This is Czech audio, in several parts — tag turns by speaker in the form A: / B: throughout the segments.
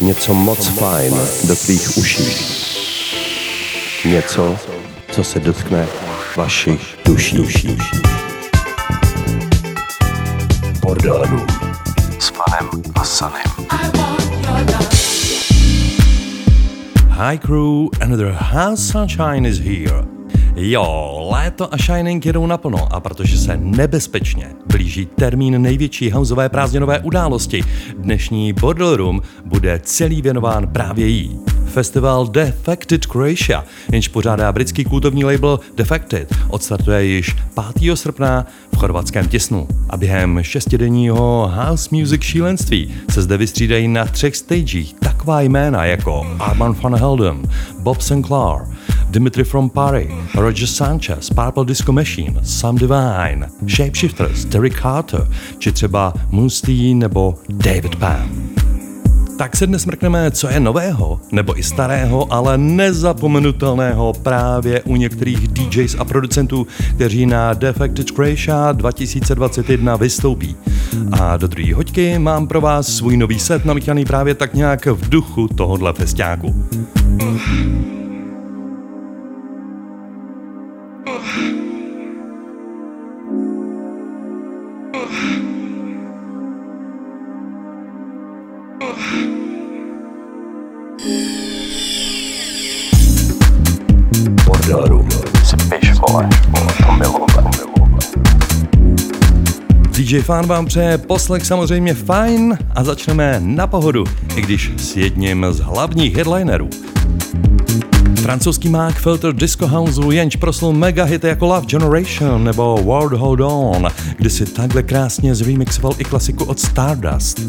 A: Něco moc fajn do tvých uší. Něco, co se dotkne vašich duší. duší. Bordelů s panem a Sanem. Hi crew, another house sunshine is here. Jo, léto a Shining jedou naplno a protože se nebezpečně blíží termín největší houseové prázdninové události, dnešní Bordel Room bude celý věnován právě jí. Festival Defected Croatia, jenž pořádá britský kultovní label Defected, odstartuje již 5. srpna v chorvatském Těsnu. A během šestidenního house music šílenství se zde vystřídají na třech stagech taková jména jako Armand van Helden, Bob Sinclair, Dimitri from Paris, Roger Sanchez, Purple Disco Machine, Sam Divine, Shapeshifters, Terry Carter, či třeba Moonstein nebo David Pam. Tak se dnes mrkneme, co je nového, nebo i starého, ale nezapomenutelného právě u některých DJs a producentů, kteří na Defected Croatia 2021 vystoupí. A do druhé hoďky mám pro vás svůj nový set namíchaný právě tak nějak v duchu tohohle festiáku. DJ Fan vám přeje poslech samozřejmě fajn a začneme na pohodu, i když s jedním z hlavních headlinerů. Francouzský mák Filter Disco House jenž proslul mega hity jako Love Generation nebo World Hold On, kdy si takhle krásně zremixoval i klasiku od Stardust.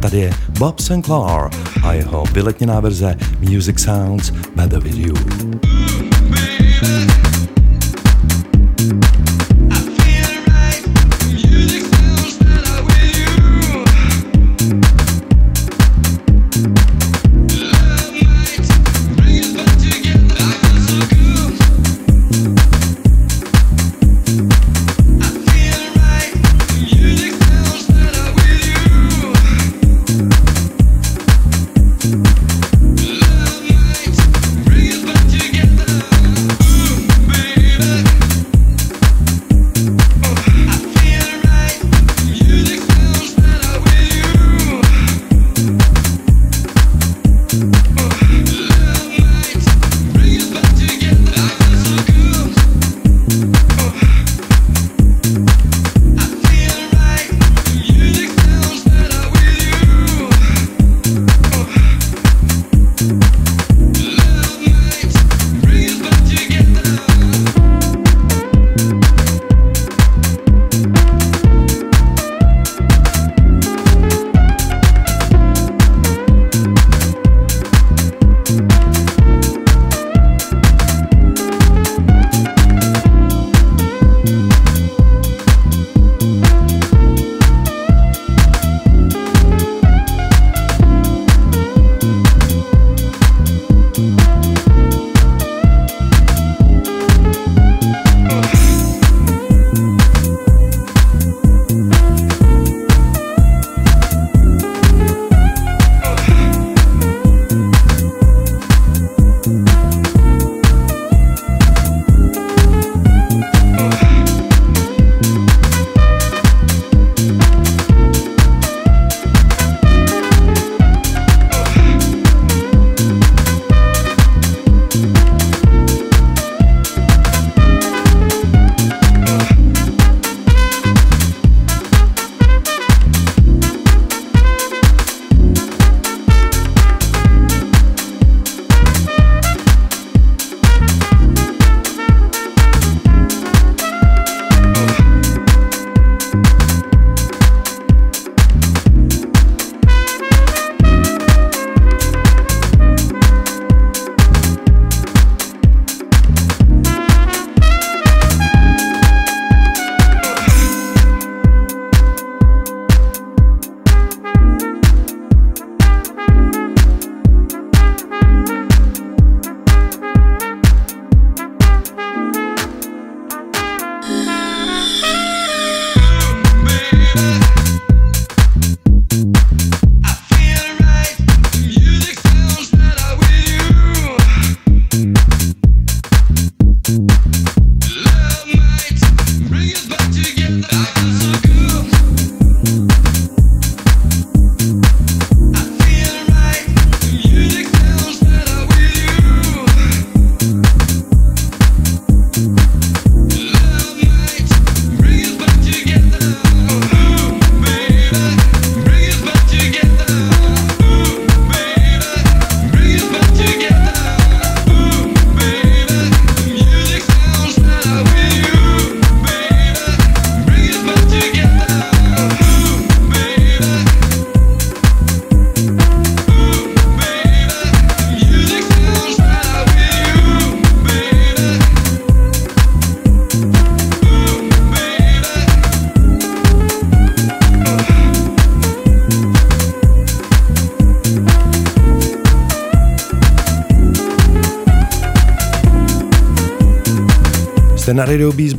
A: Tady je Bob Sinclair a jeho vyletněná verze Music Sounds Better With You.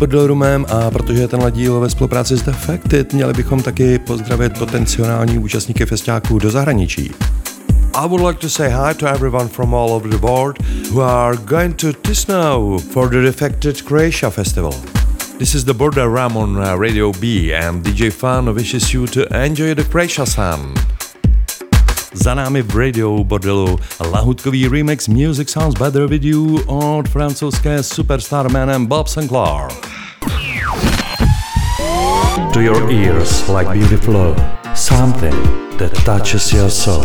A: Na Radio B s Bordelroomem a protože tenhle díl ve spolupráci s Defected, měli bychom taky pozdravit potenciální účastníky festiáků do zahraničí. I would like to say hi to everyone from all over the world who are going to Tisno for the Defected Croatia Festival. This is the Border Ram on uh, Radio B and DJ Fan wishes you to enjoy the Croatia sun. Za námi v Radio Bordelu lahutkový remix Music Sounds Better With You od francouzské superstar jménem Bob Sinclair. To your ears like beautiful flow, something that touches your soul.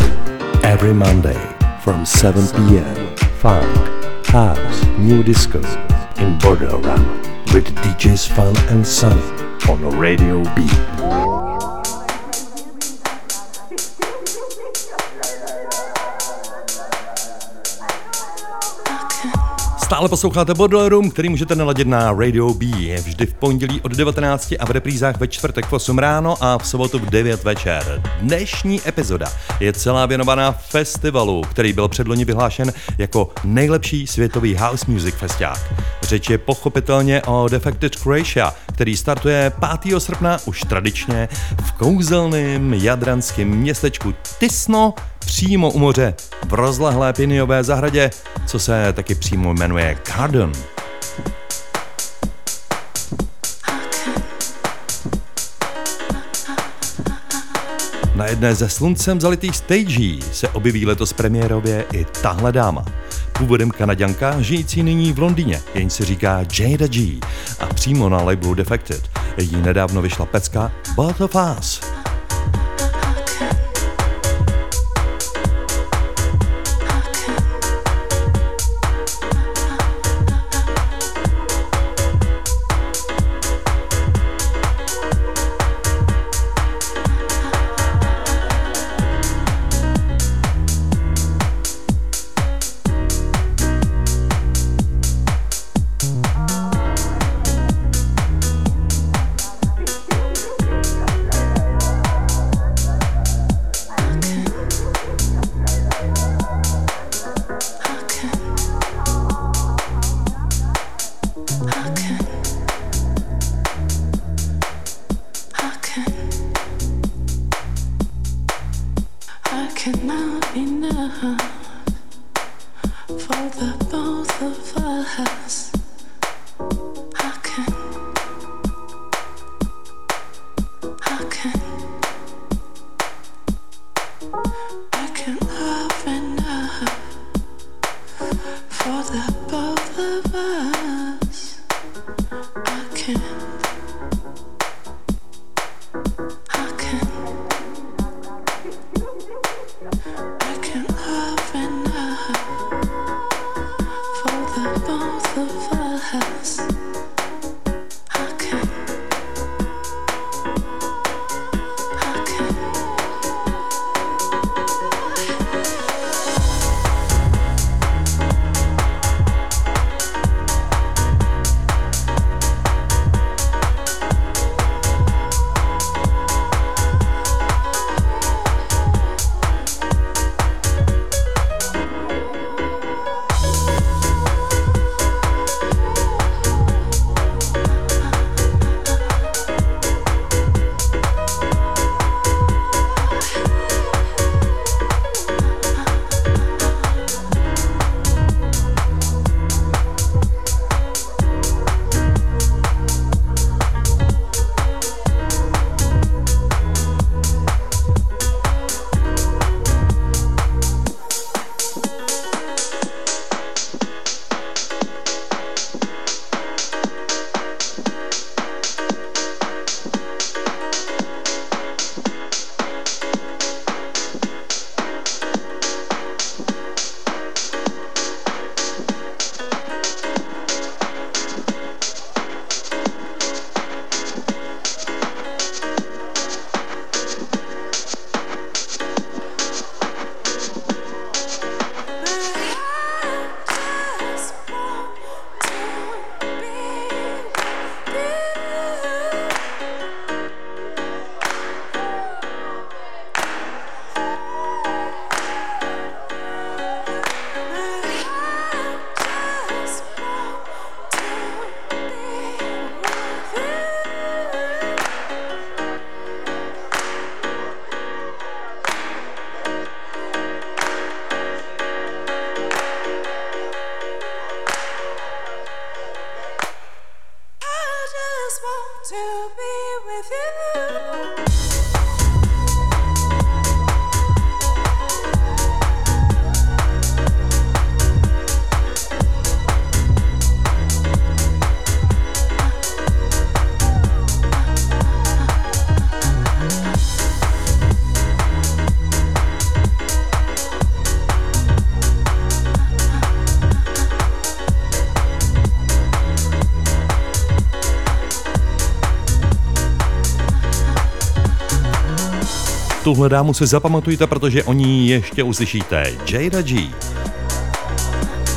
A: Every Monday from 7 p.m. Funk, house, new disco in Bordel Ram with DJs Fun and Sunny on Radio B. Stále posloucháte Room, který můžete naladit na Radio B. Je vždy v pondělí od 19 a v reprízách ve čtvrtek v 8 ráno a v sobotu v 9 večer. Dnešní epizoda je celá věnovaná festivalu, který byl předloni vyhlášen jako nejlepší světový house music festiák. Řeč je pochopitelně o Defected Croatia, který startuje 5. srpna už tradičně v kouzelném jadranském městečku Tisno přímo u moře v rozlehlé piniové zahradě, co se taky přímo jmenuje Garden. Na jedné ze sluncem zalitých stagí se objeví letos premiérově i tahle dáma. Původem kanaděnka, žijící nyní v Londýně, jen se říká Jada G. A přímo na labelu Defected jí nedávno vyšla pecka both of us. Tuhle dámu si zapamatujte, protože o ní ještě uslyšíte. Jada G.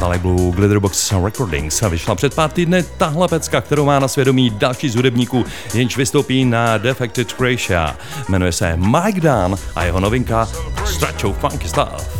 A: Na labelu Glitterbox Recordings vyšla před pár týdny tahle pecka, kterou má na svědomí další z hudebníků, jenž vystoupí na Defected Croatia. Jmenuje se Mike Dunn a jeho novinka Stretcho Funky Stuff.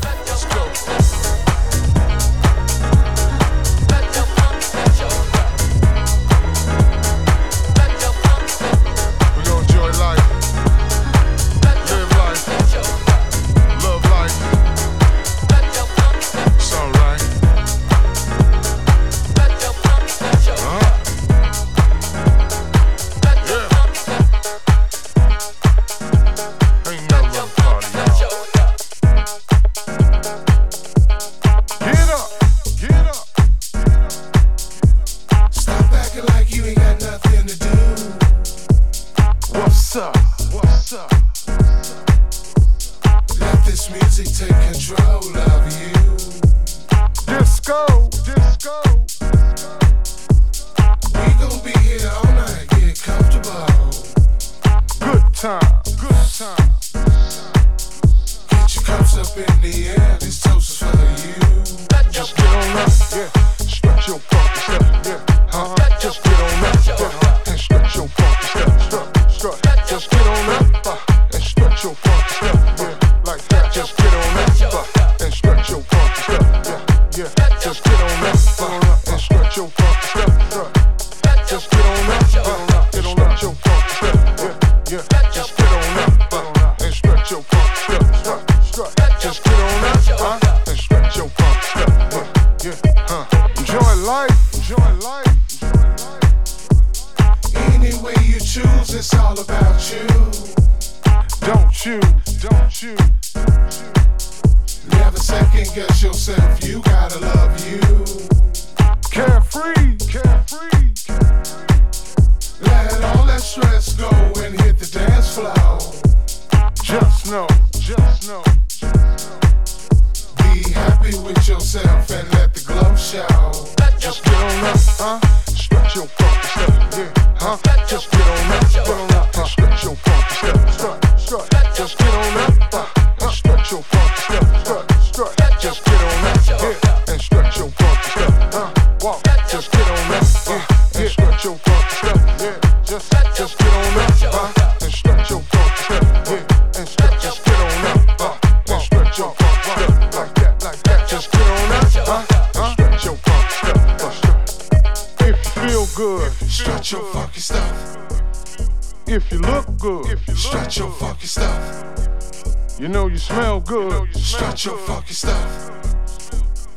B: You know you smell good. You know you smell Stretch your fucking funky stuff.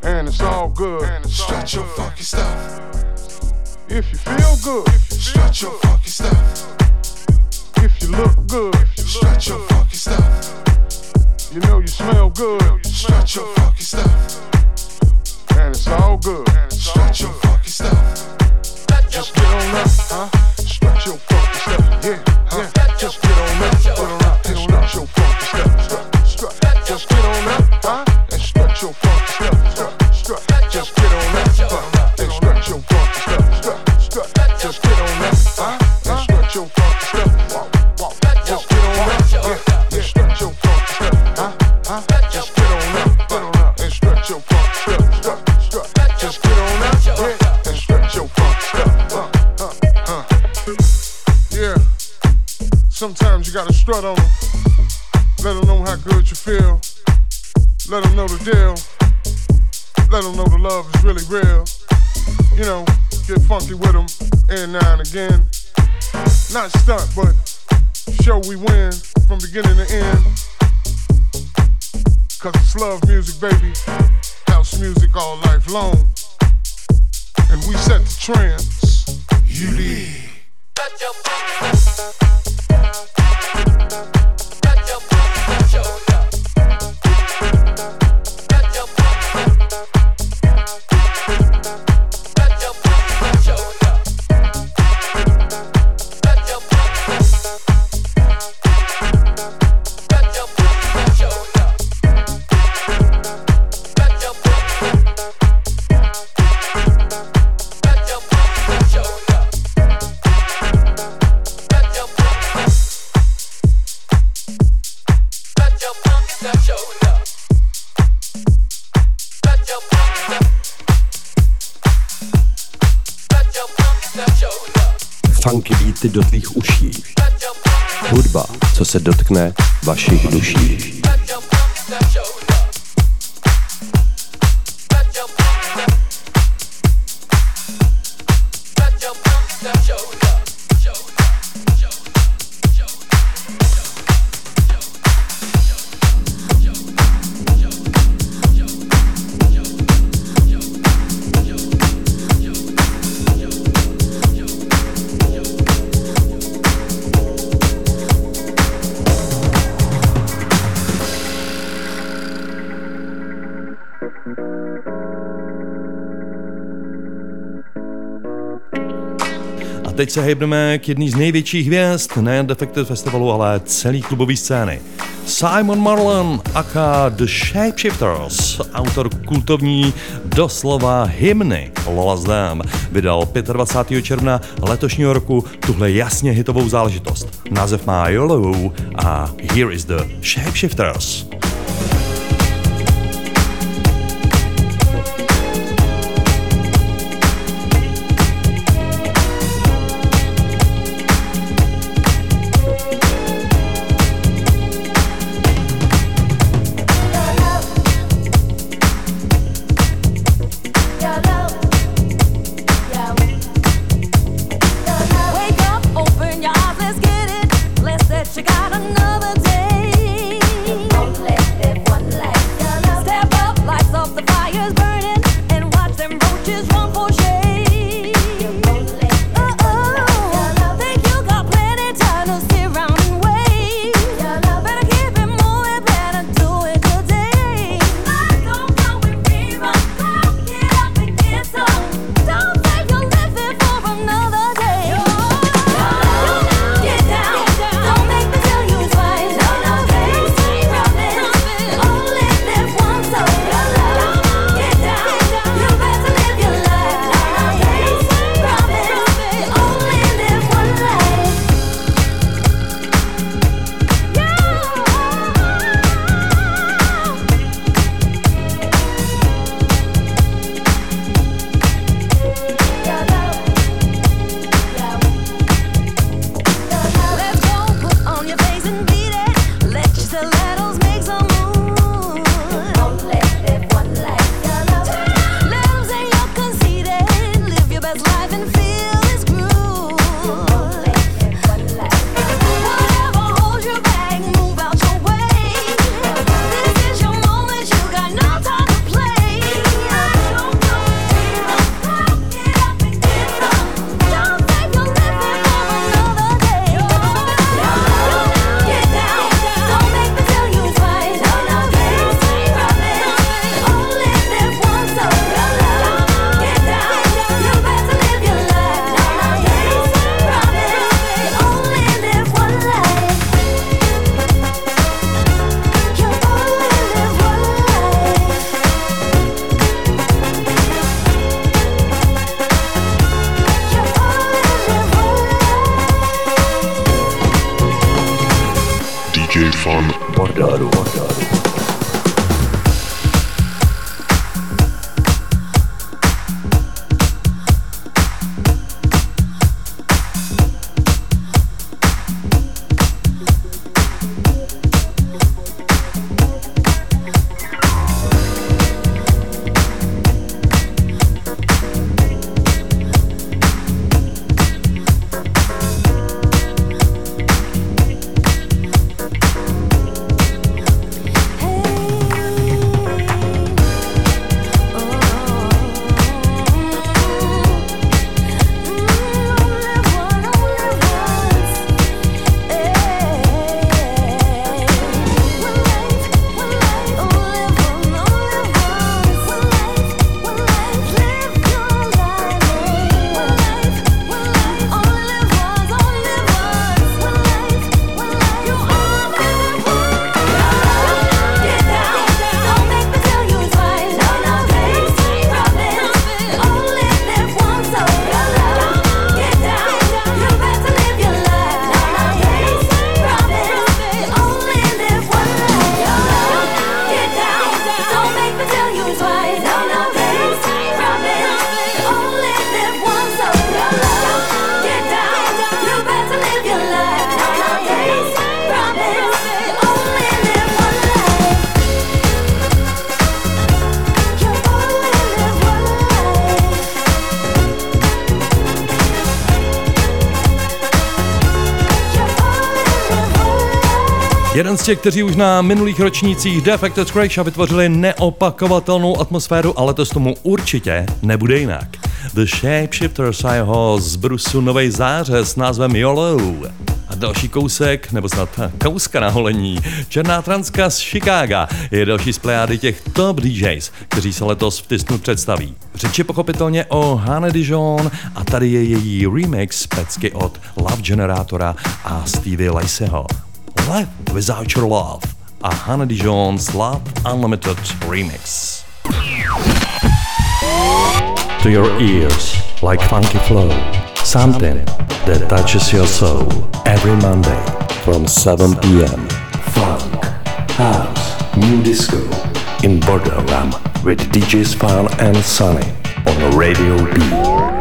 B: And it's all good. And it's Stretch all your fucking funky stuff. If you feel good, if you stretch your funky stuff. If you look good, if you stretch your funky stuff. You know you smell good. You know you stretch your funky stuff. And it's all good. And it's Stretch all your funky stuff. Just get on up, huh? strut on them. Let them know how good you feel. Let them know the deal. Let them know the love is really real. You know, get funky with them and now and again. Not stunt, but show we win from beginning to end. Cause it's love music, baby. House music all life long. And we set the trends. You did.
A: Se hejbneme k jedný z největších hvězd, nejen Defected Festivalu, ale celý klubový scény. Simon Marlon, aka The Shapeshifters, autor kultovní doslova hymny Lola's Dam, vydal 25. června letošního roku tuhle jasně hitovou záležitost. Název má YOLO a Here is the Shapeshifters. Těch, kteří už na minulých ročnících Defected Creation vytvořili neopakovatelnou atmosféru, ale to s tomu určitě nebude jinak. The Shapeshifters a jeho z Brusu Novej záře s názvem YOLO. A další kousek, nebo snad kouska na holení, Černá transka z Chicaga je další z plejády těch top DJs, kteří se letos v Tisnu představí. Řeč je pochopitelně o Hane Dijon a tady je její remix pecky od Love Generatora a Stevie Laceyho. Life Without Your Love a Hannah Dijon's Love Unlimited Remix. To your ears, like funky flow, something that touches your soul. Every Monday from 7 p.m. Funk, house, new disco in Borderland with DJs Fun and Sunny on Radio B.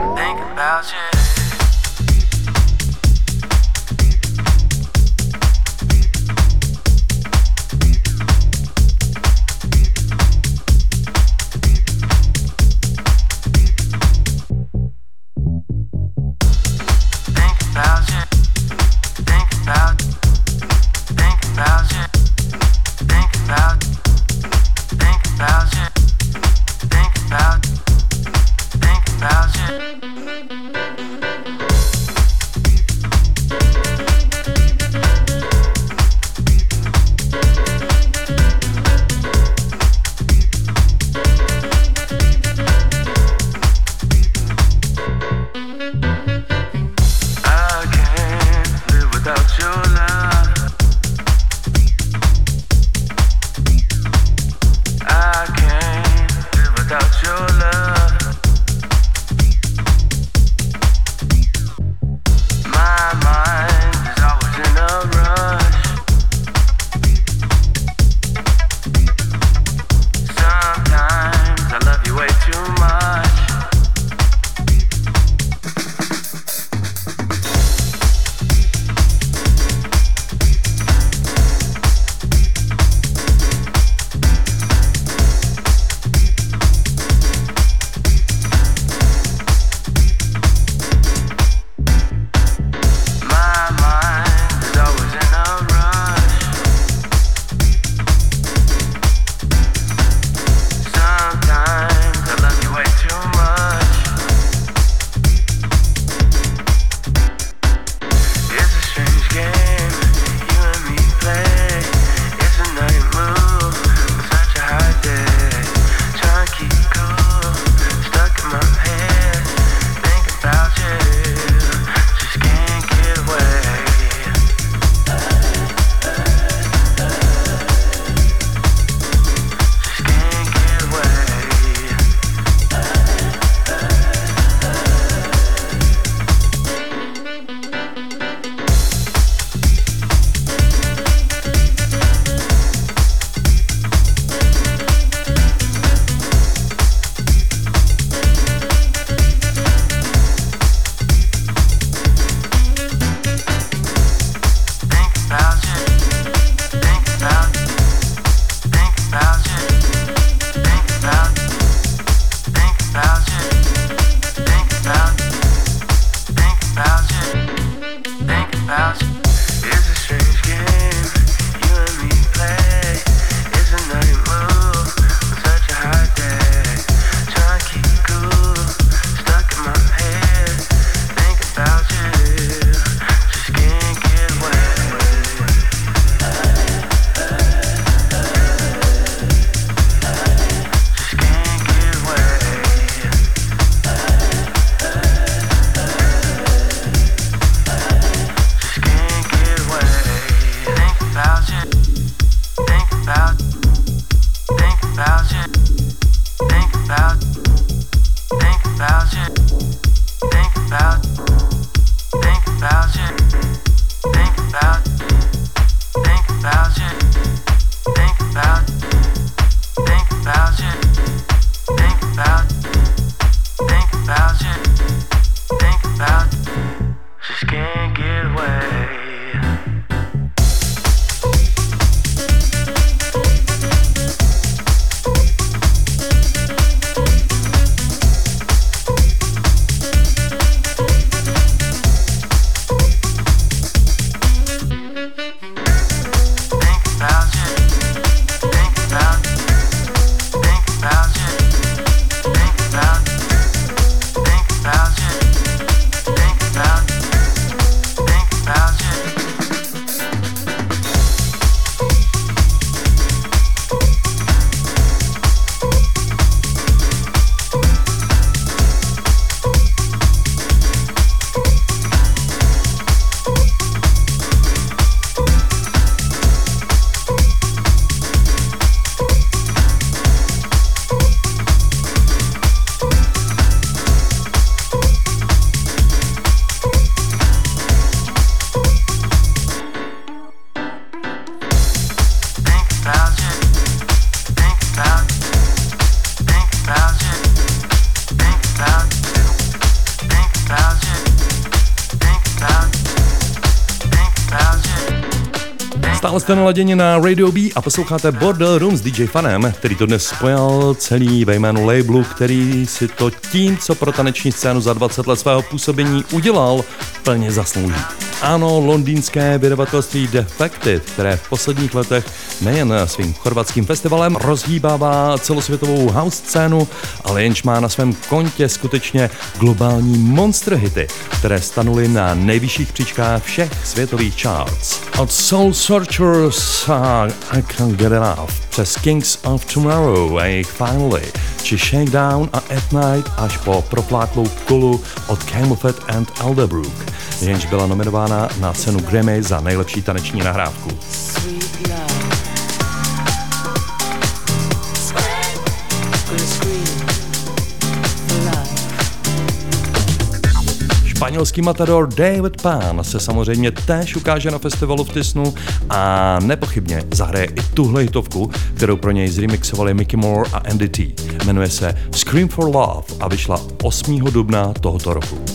A: jste naladěni na Radio B a posloucháte Bordel Room s DJ Fanem, který to dnes spojil celý ve jménu labelu, který si to tím, co pro taneční scénu za 20 let svého působení udělal, plně zaslouží. Ano, londýnské vydavatelství Defected, které v posledních letech nejen svým chorvatským festivalem rozhýbává celosvětovou house scénu, ale jenž má na svém kontě skutečně globální monster hity, které stanuly na nejvyšších příčkách všech světových charts. Od Soul Searchers a I Can't Get Enough přes Kings of Tomorrow a jejich Finally, či Shakedown a At Night až po propláklou kolu od Camelfed and Elderbrook, jenž byla nominována na cenu Grammy za nejlepší taneční nahrávku. Španělský matador David Pan se samozřejmě též ukáže na festivalu v Tisnu a nepochybně zahraje i tuhle hitovku, kterou pro něj zremixovali Mickey Moore a Andy T. Jmenuje se Scream for Love a vyšla 8. dubna tohoto roku.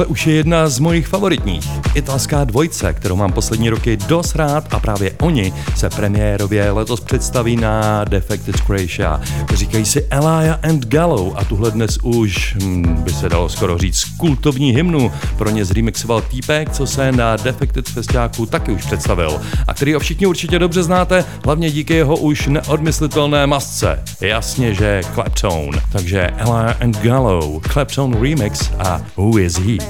A: Tohle už je jedna z mojich favoritních. Italská dvojce, kterou mám poslední roky dost rád a právě oni se premiérově letos představí na Defected Croatia. Říkají si Elia and Gallo a tuhle dnes už, hm, by se dalo skoro říct, kultovní hymnu pro ně zremixoval týpek, co se na Defected Festiáku taky už představil a který ho všichni určitě dobře znáte, hlavně díky jeho už neodmyslitelné masce. Jasně, že Claptone. Takže Elia and Gallo, Claptone remix a Who is he?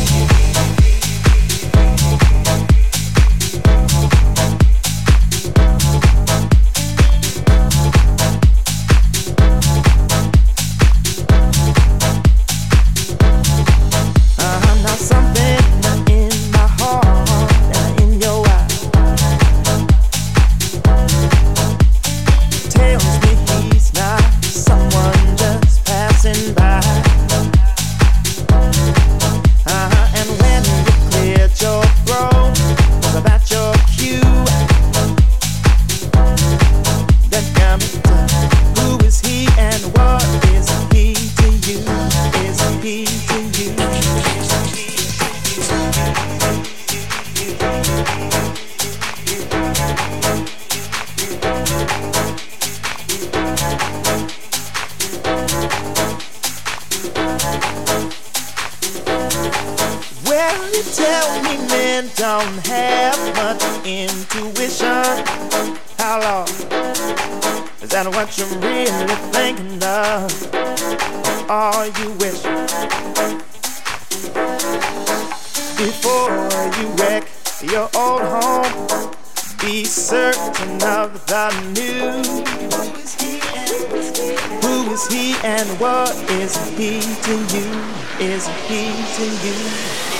C: To you?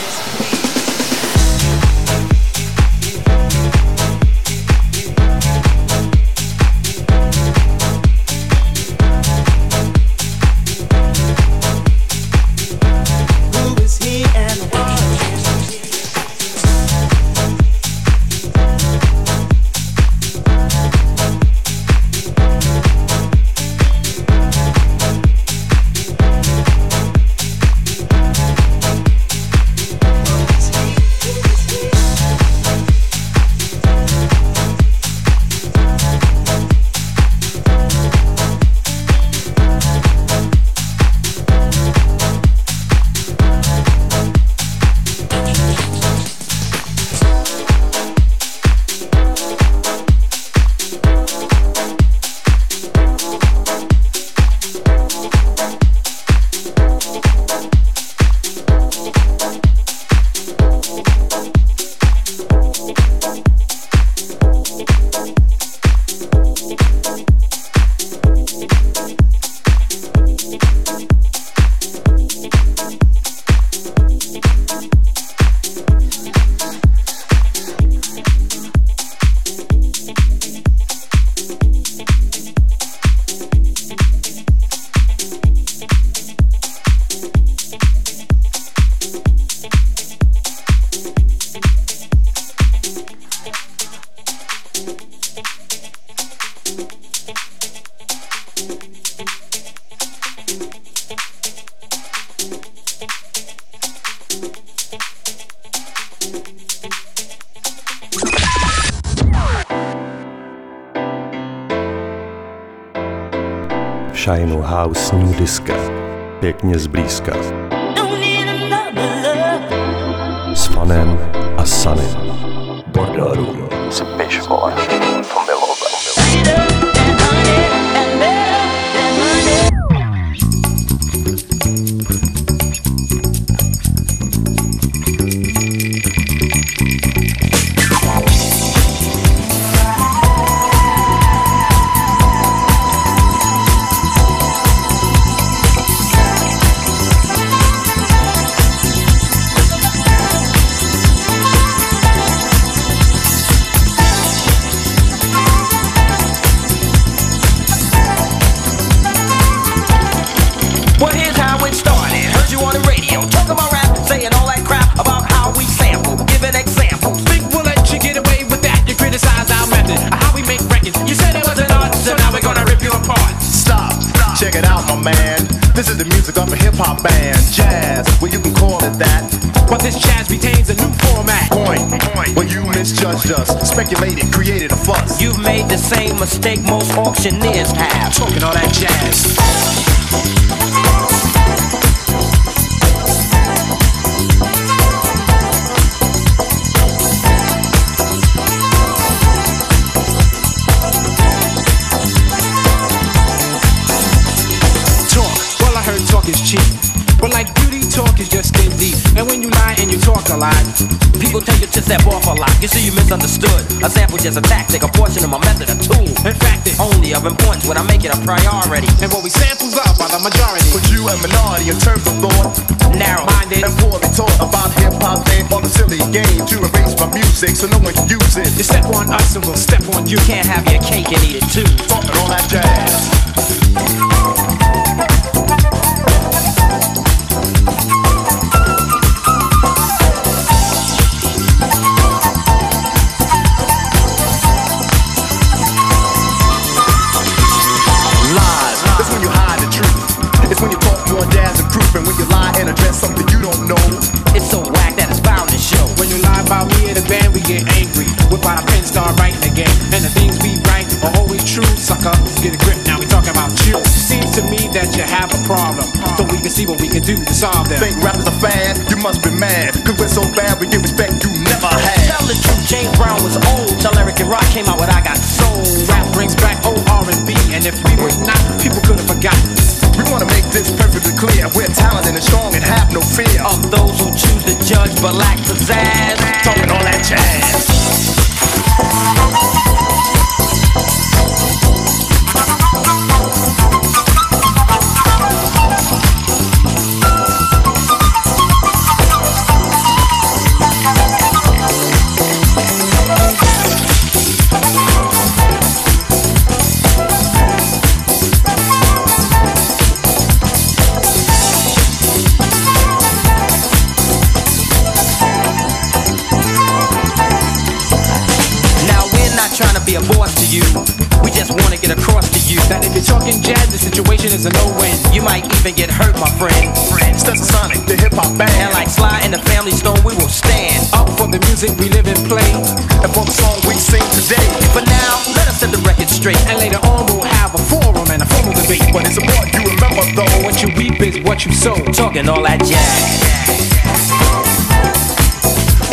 D: Can see what we can do to solve them. Think
E: rap is a fad? You must be mad. Cause we're so bad, we get respect you never had. Tell
F: the truth, James Brown was old. Tell Eric and Rock came out with I Got Soul.
D: Rap brings back old R&B, and if we were not, people could have forgotten.
E: We wanna make this perfectly clear. We're talented and strong and have no fear.
F: Of those who choose to judge but lack
D: music we live and play.
E: And the song we sing today.
F: But now, let us set the record straight.
D: And later on, we'll have a forum and a formal debate.
E: But it's important you remember though. What
D: you reap is what you sow.
F: Talking all that jazz.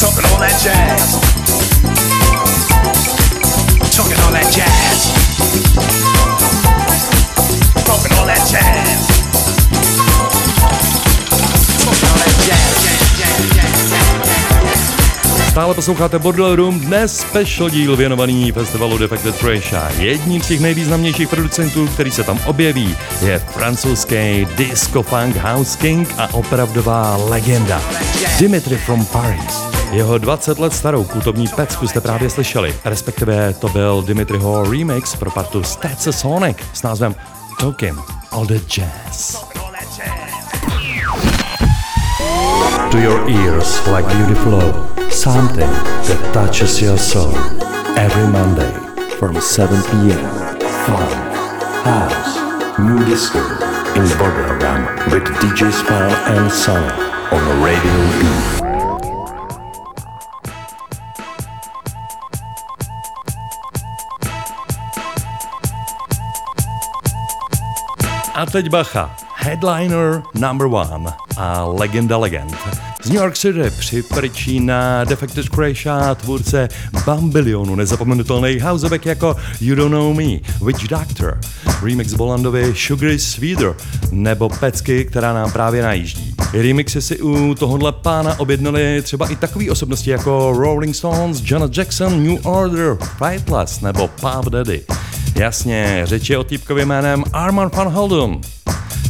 E: Talking all that jazz.
A: Stále posloucháte Bordel Room, dnes special díl věnovaný festivalu Defected Trash a jedním z těch nejvýznamnějších producentů, který se tam objeví, je francouzský disco funk house king a opravdová legenda Dimitri from Paris. Jeho 20 let starou kultovní pecku jste právě slyšeli, respektive to byl Dimitriho remix pro partu Stats Sonic s názvem Talking All the Jazz. To your ears like beautiful something that touches your soul. Every Monday from 7 p.m. Fun, house, new disco in Border Ram with DJ Spal and Son on Radio B. A teď bacha. Headliner number one a legenda legend. New York City připrčí na Defected Crash a tvůrce bambilionu nezapomenutelných houseovek jako You Don't Know Me, Witch Doctor, remix Bolandovy Sugary Sweeter nebo Pecky, která nám právě najíždí. Remixy si u tohohle pána objednali třeba i takové osobnosti jako Rolling Stones, Janet Jackson, New Order, Fightless nebo Pop Daddy. Jasně, řeč je o týpkově jménem Arman van Helden.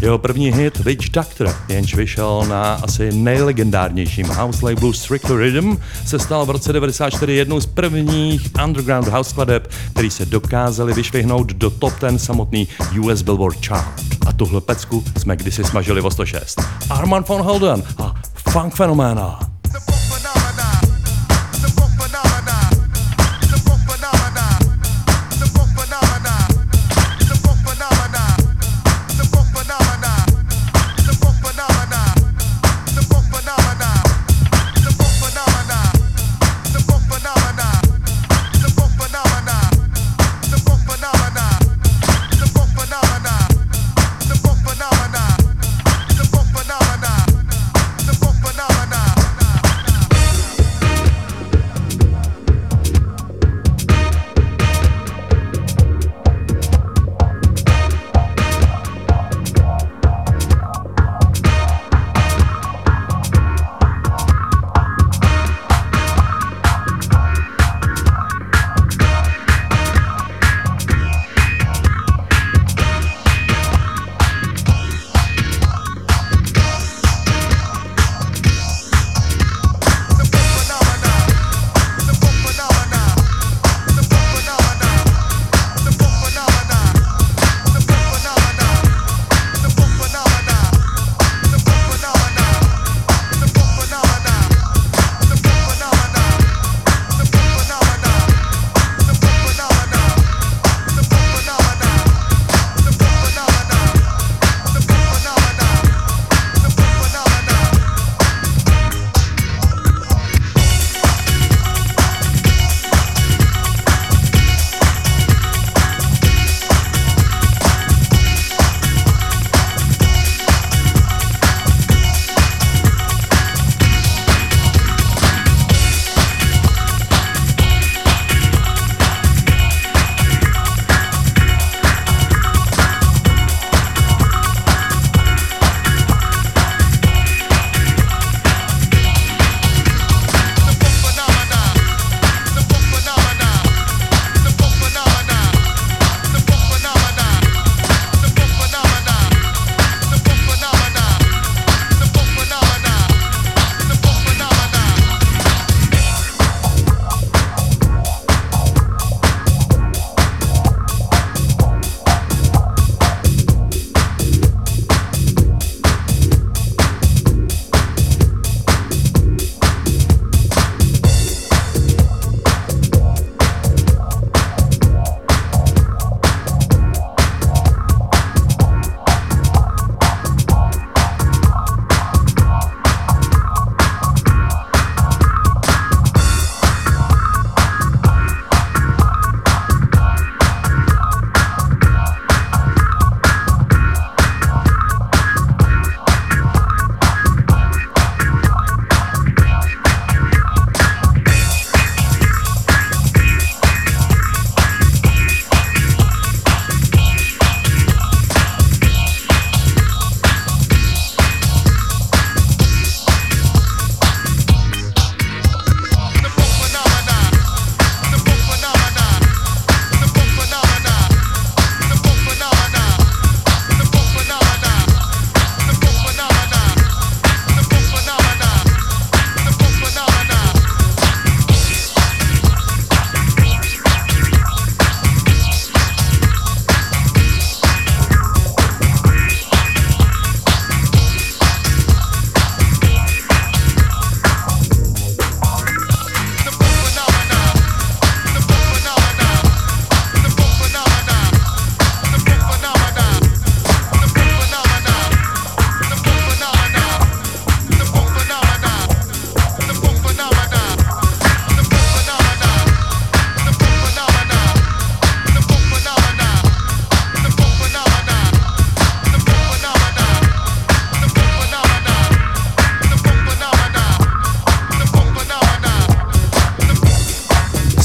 A: Jeho první hit Witch Doctor, jenž vyšel na asi nejlegendárnějším house labelu Strictly Rhythm, se stal v roce 94 jednou z prvních underground house skladeb, který se dokázali vyšvihnout do top 10 samotný US Billboard chart. A tuhle pecku jsme kdysi smažili o 106. Arman von Helden a Funk Phenomena.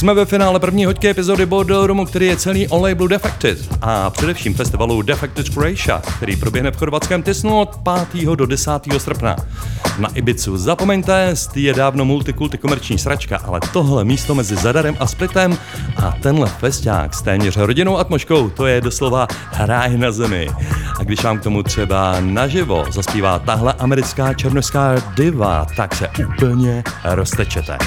A: Jsme ve finále první hoďky epizody Bordeaux který je celý o labelu Defected a především festivalu Defected Croatia, který proběhne v chorvatském Tisnu od 5. do 10. srpna. Na Ibicu zapomeňte, je dávno multikulty komerční sračka, ale tohle místo mezi Zadarem a Splitem a tenhle festiák s téměř rodinnou atmoškou, to je doslova hráj na zemi. A když vám k tomu třeba naživo zaspívá tahle americká černožská diva, tak se úplně roztečete.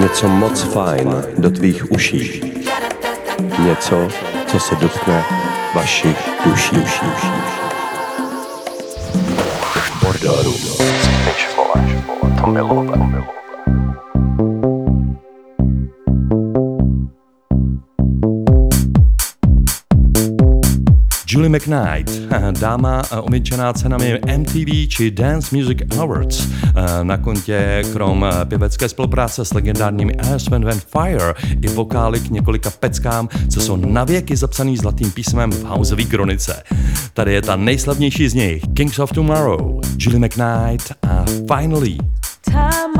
A: Něco moc fajn do tvých uší. Něco, co se dotkne vašich duší. duší, duší. Bordeaux. To milové. Julie McKnight, dáma omyčená cenami MTV či Dance Music Awards. Na kontě krom pěvecké spolupráce s legendárními Earth, Wind Fire i vokály k několika peckám, co jsou navěky zapsaný zlatým písmem v houseový kronice. Tady je ta nejslavnější z nich, Kings of Tomorrow, Julie McKnight a Finally.
G: Time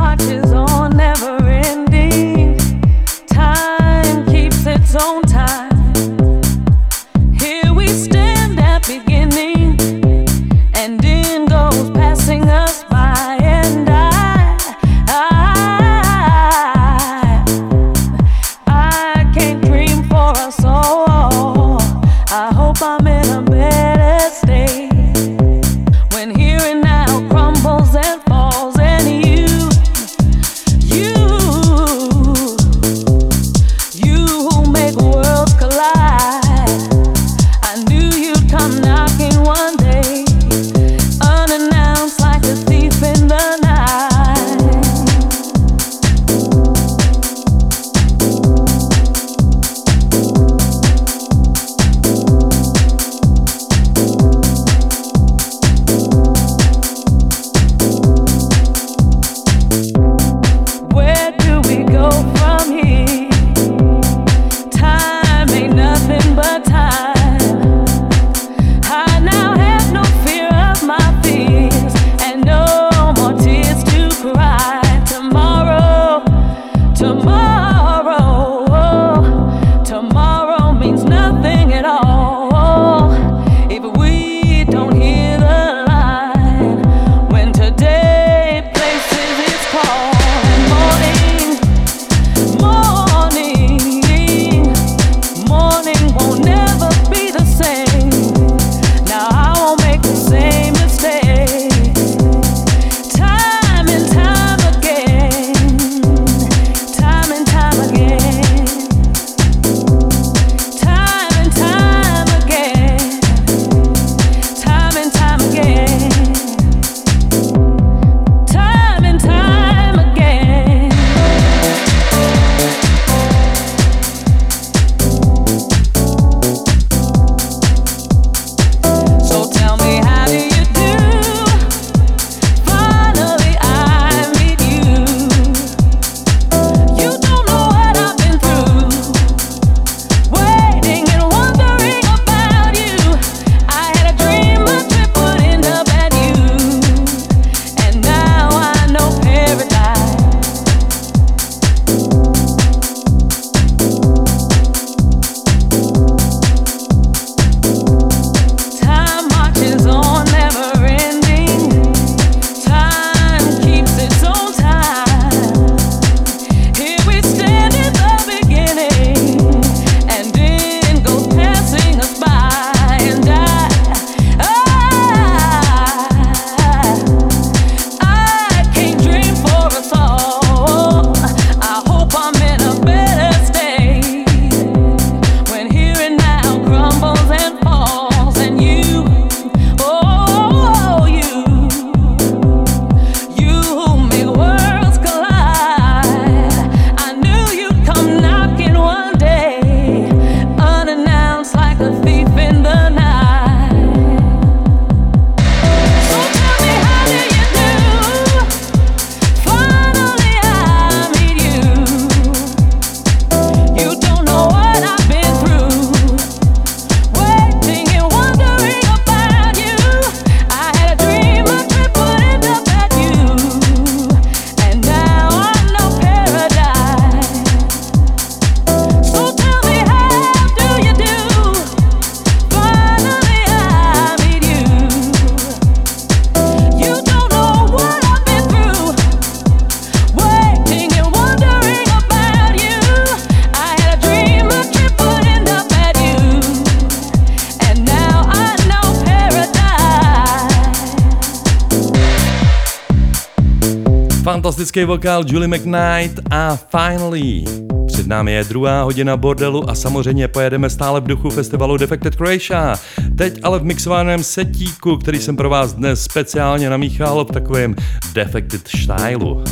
A: Fantastický vokál Julie McKnight a Finally. Před námi je druhá hodina bordelu a samozřejmě pojedeme stále v duchu festivalu Defected Croatia. Teď ale v mixovaném setíku, který jsem pro vás dnes speciálně namíchal v takovém Defected stylu.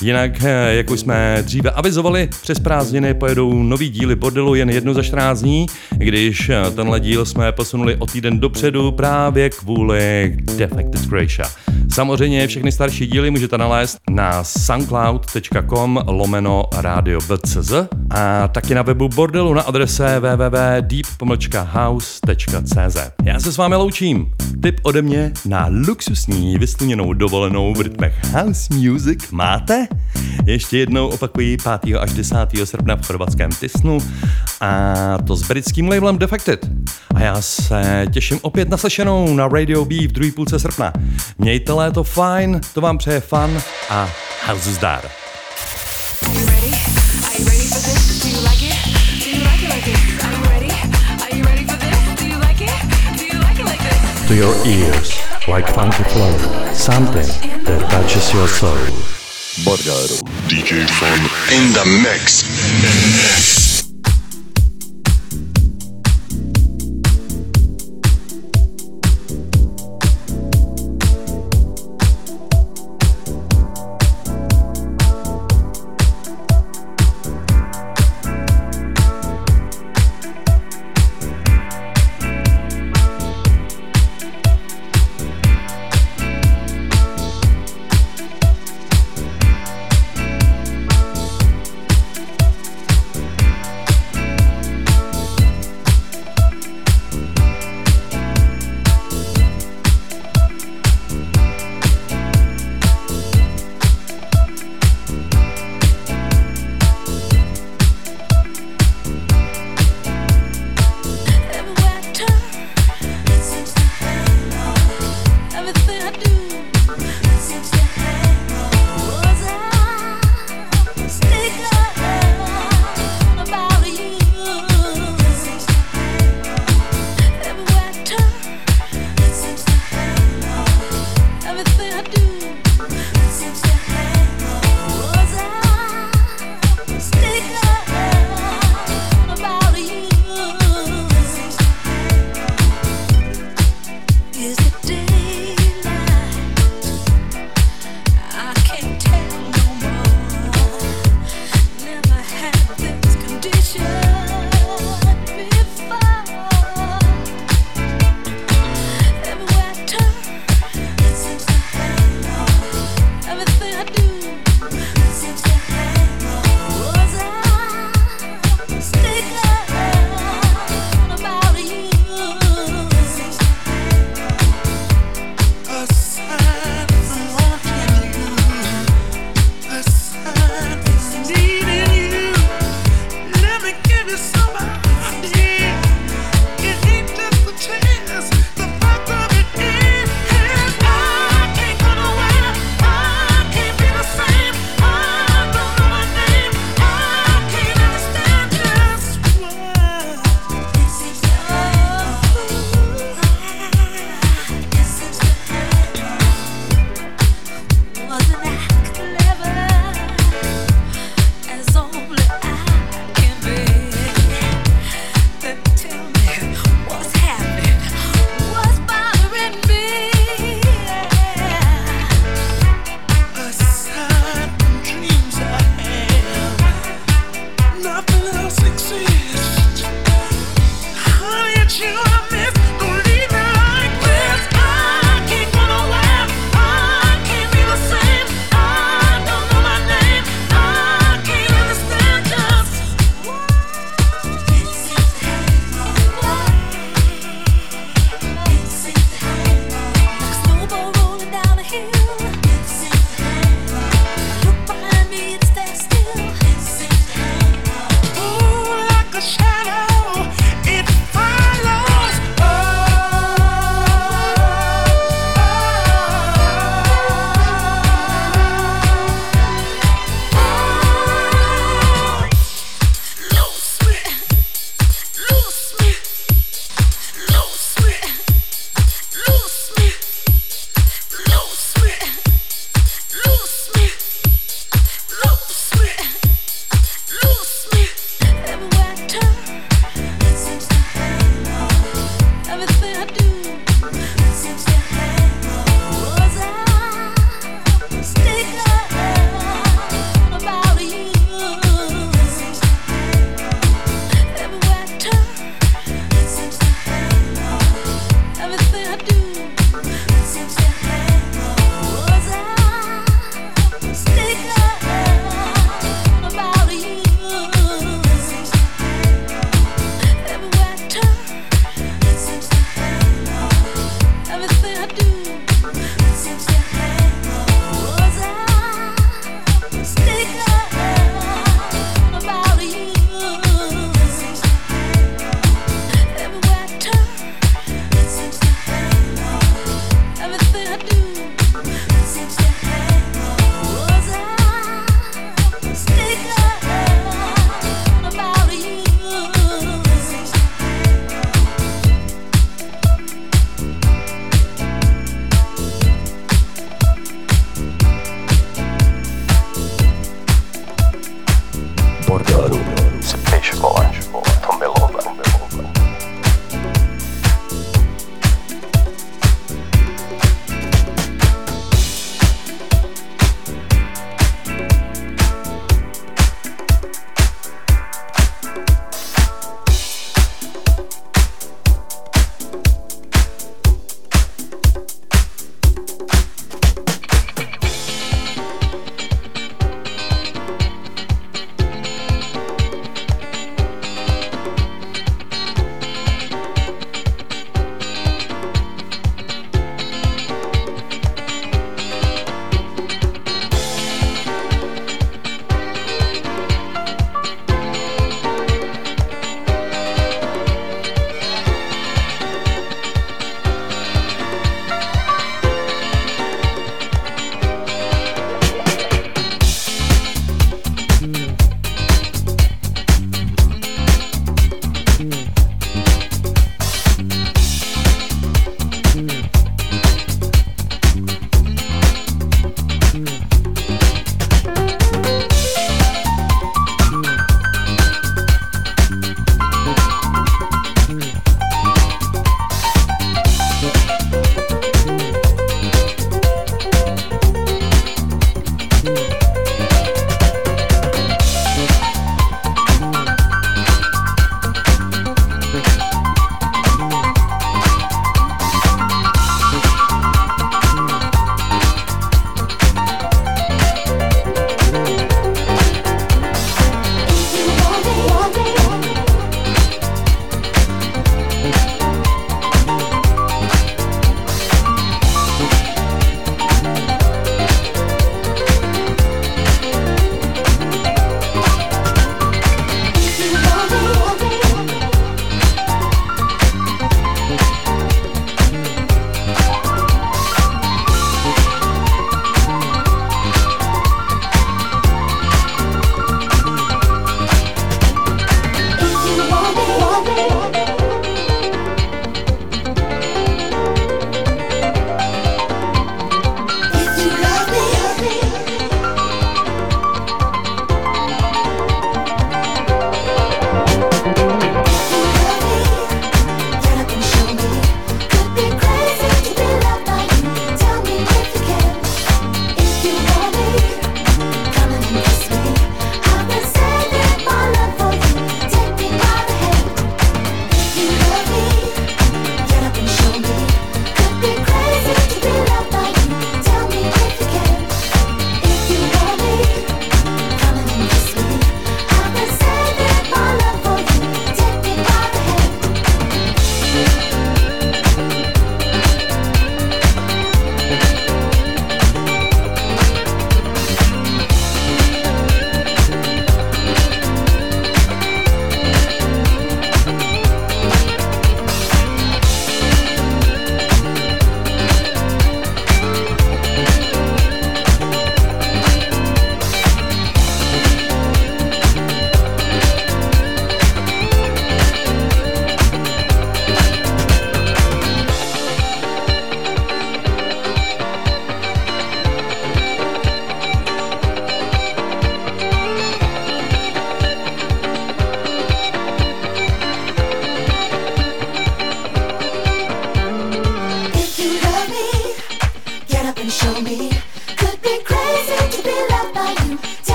A: Jinak, eh, jak už jsme dříve avizovali, přes prázdniny pojedou nový díly bordelu jen jedno za 14 dní, když eh, tenhle díl jsme posunuli o týden dopředu právě kvůli Defected Croatia. Samozřejmě všechny starší díly můžete nalézt na soundcloud.com lomeno radio.bcz a taky na webu bordelu na adrese www.deep-house.cz. Já se s vámi loučím. Tip ode mě na luxusní vysluněnou dovolenou v rytmech house music máte? Ještě jednou opakuji 5. až 10. srpna v chorvatském Tisnu a to s britským labelem Defected. A já se těším opět na slyšenou na Radio B v druhé půlce srpna. Mějte léto fajn, to vám přeje fun a house zdar. To your ears, like funky flow, something that touches your soul.
H: Bordel Room.
I: DJ Fun in the mix.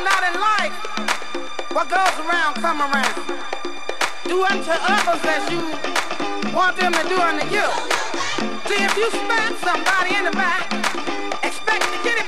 J: found out in life what goes around come around. Do unto others as you want them to do unto you. See if you spank somebody in the back, expect to get it.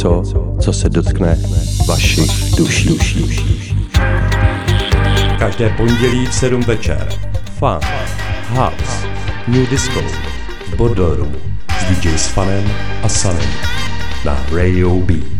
A: Něco, co se dotkne vašich duší. Každé pondělí v 7 večer. Fun, House, New Disco, Bodoru s DJ s Fanem a Sanem na Radio B.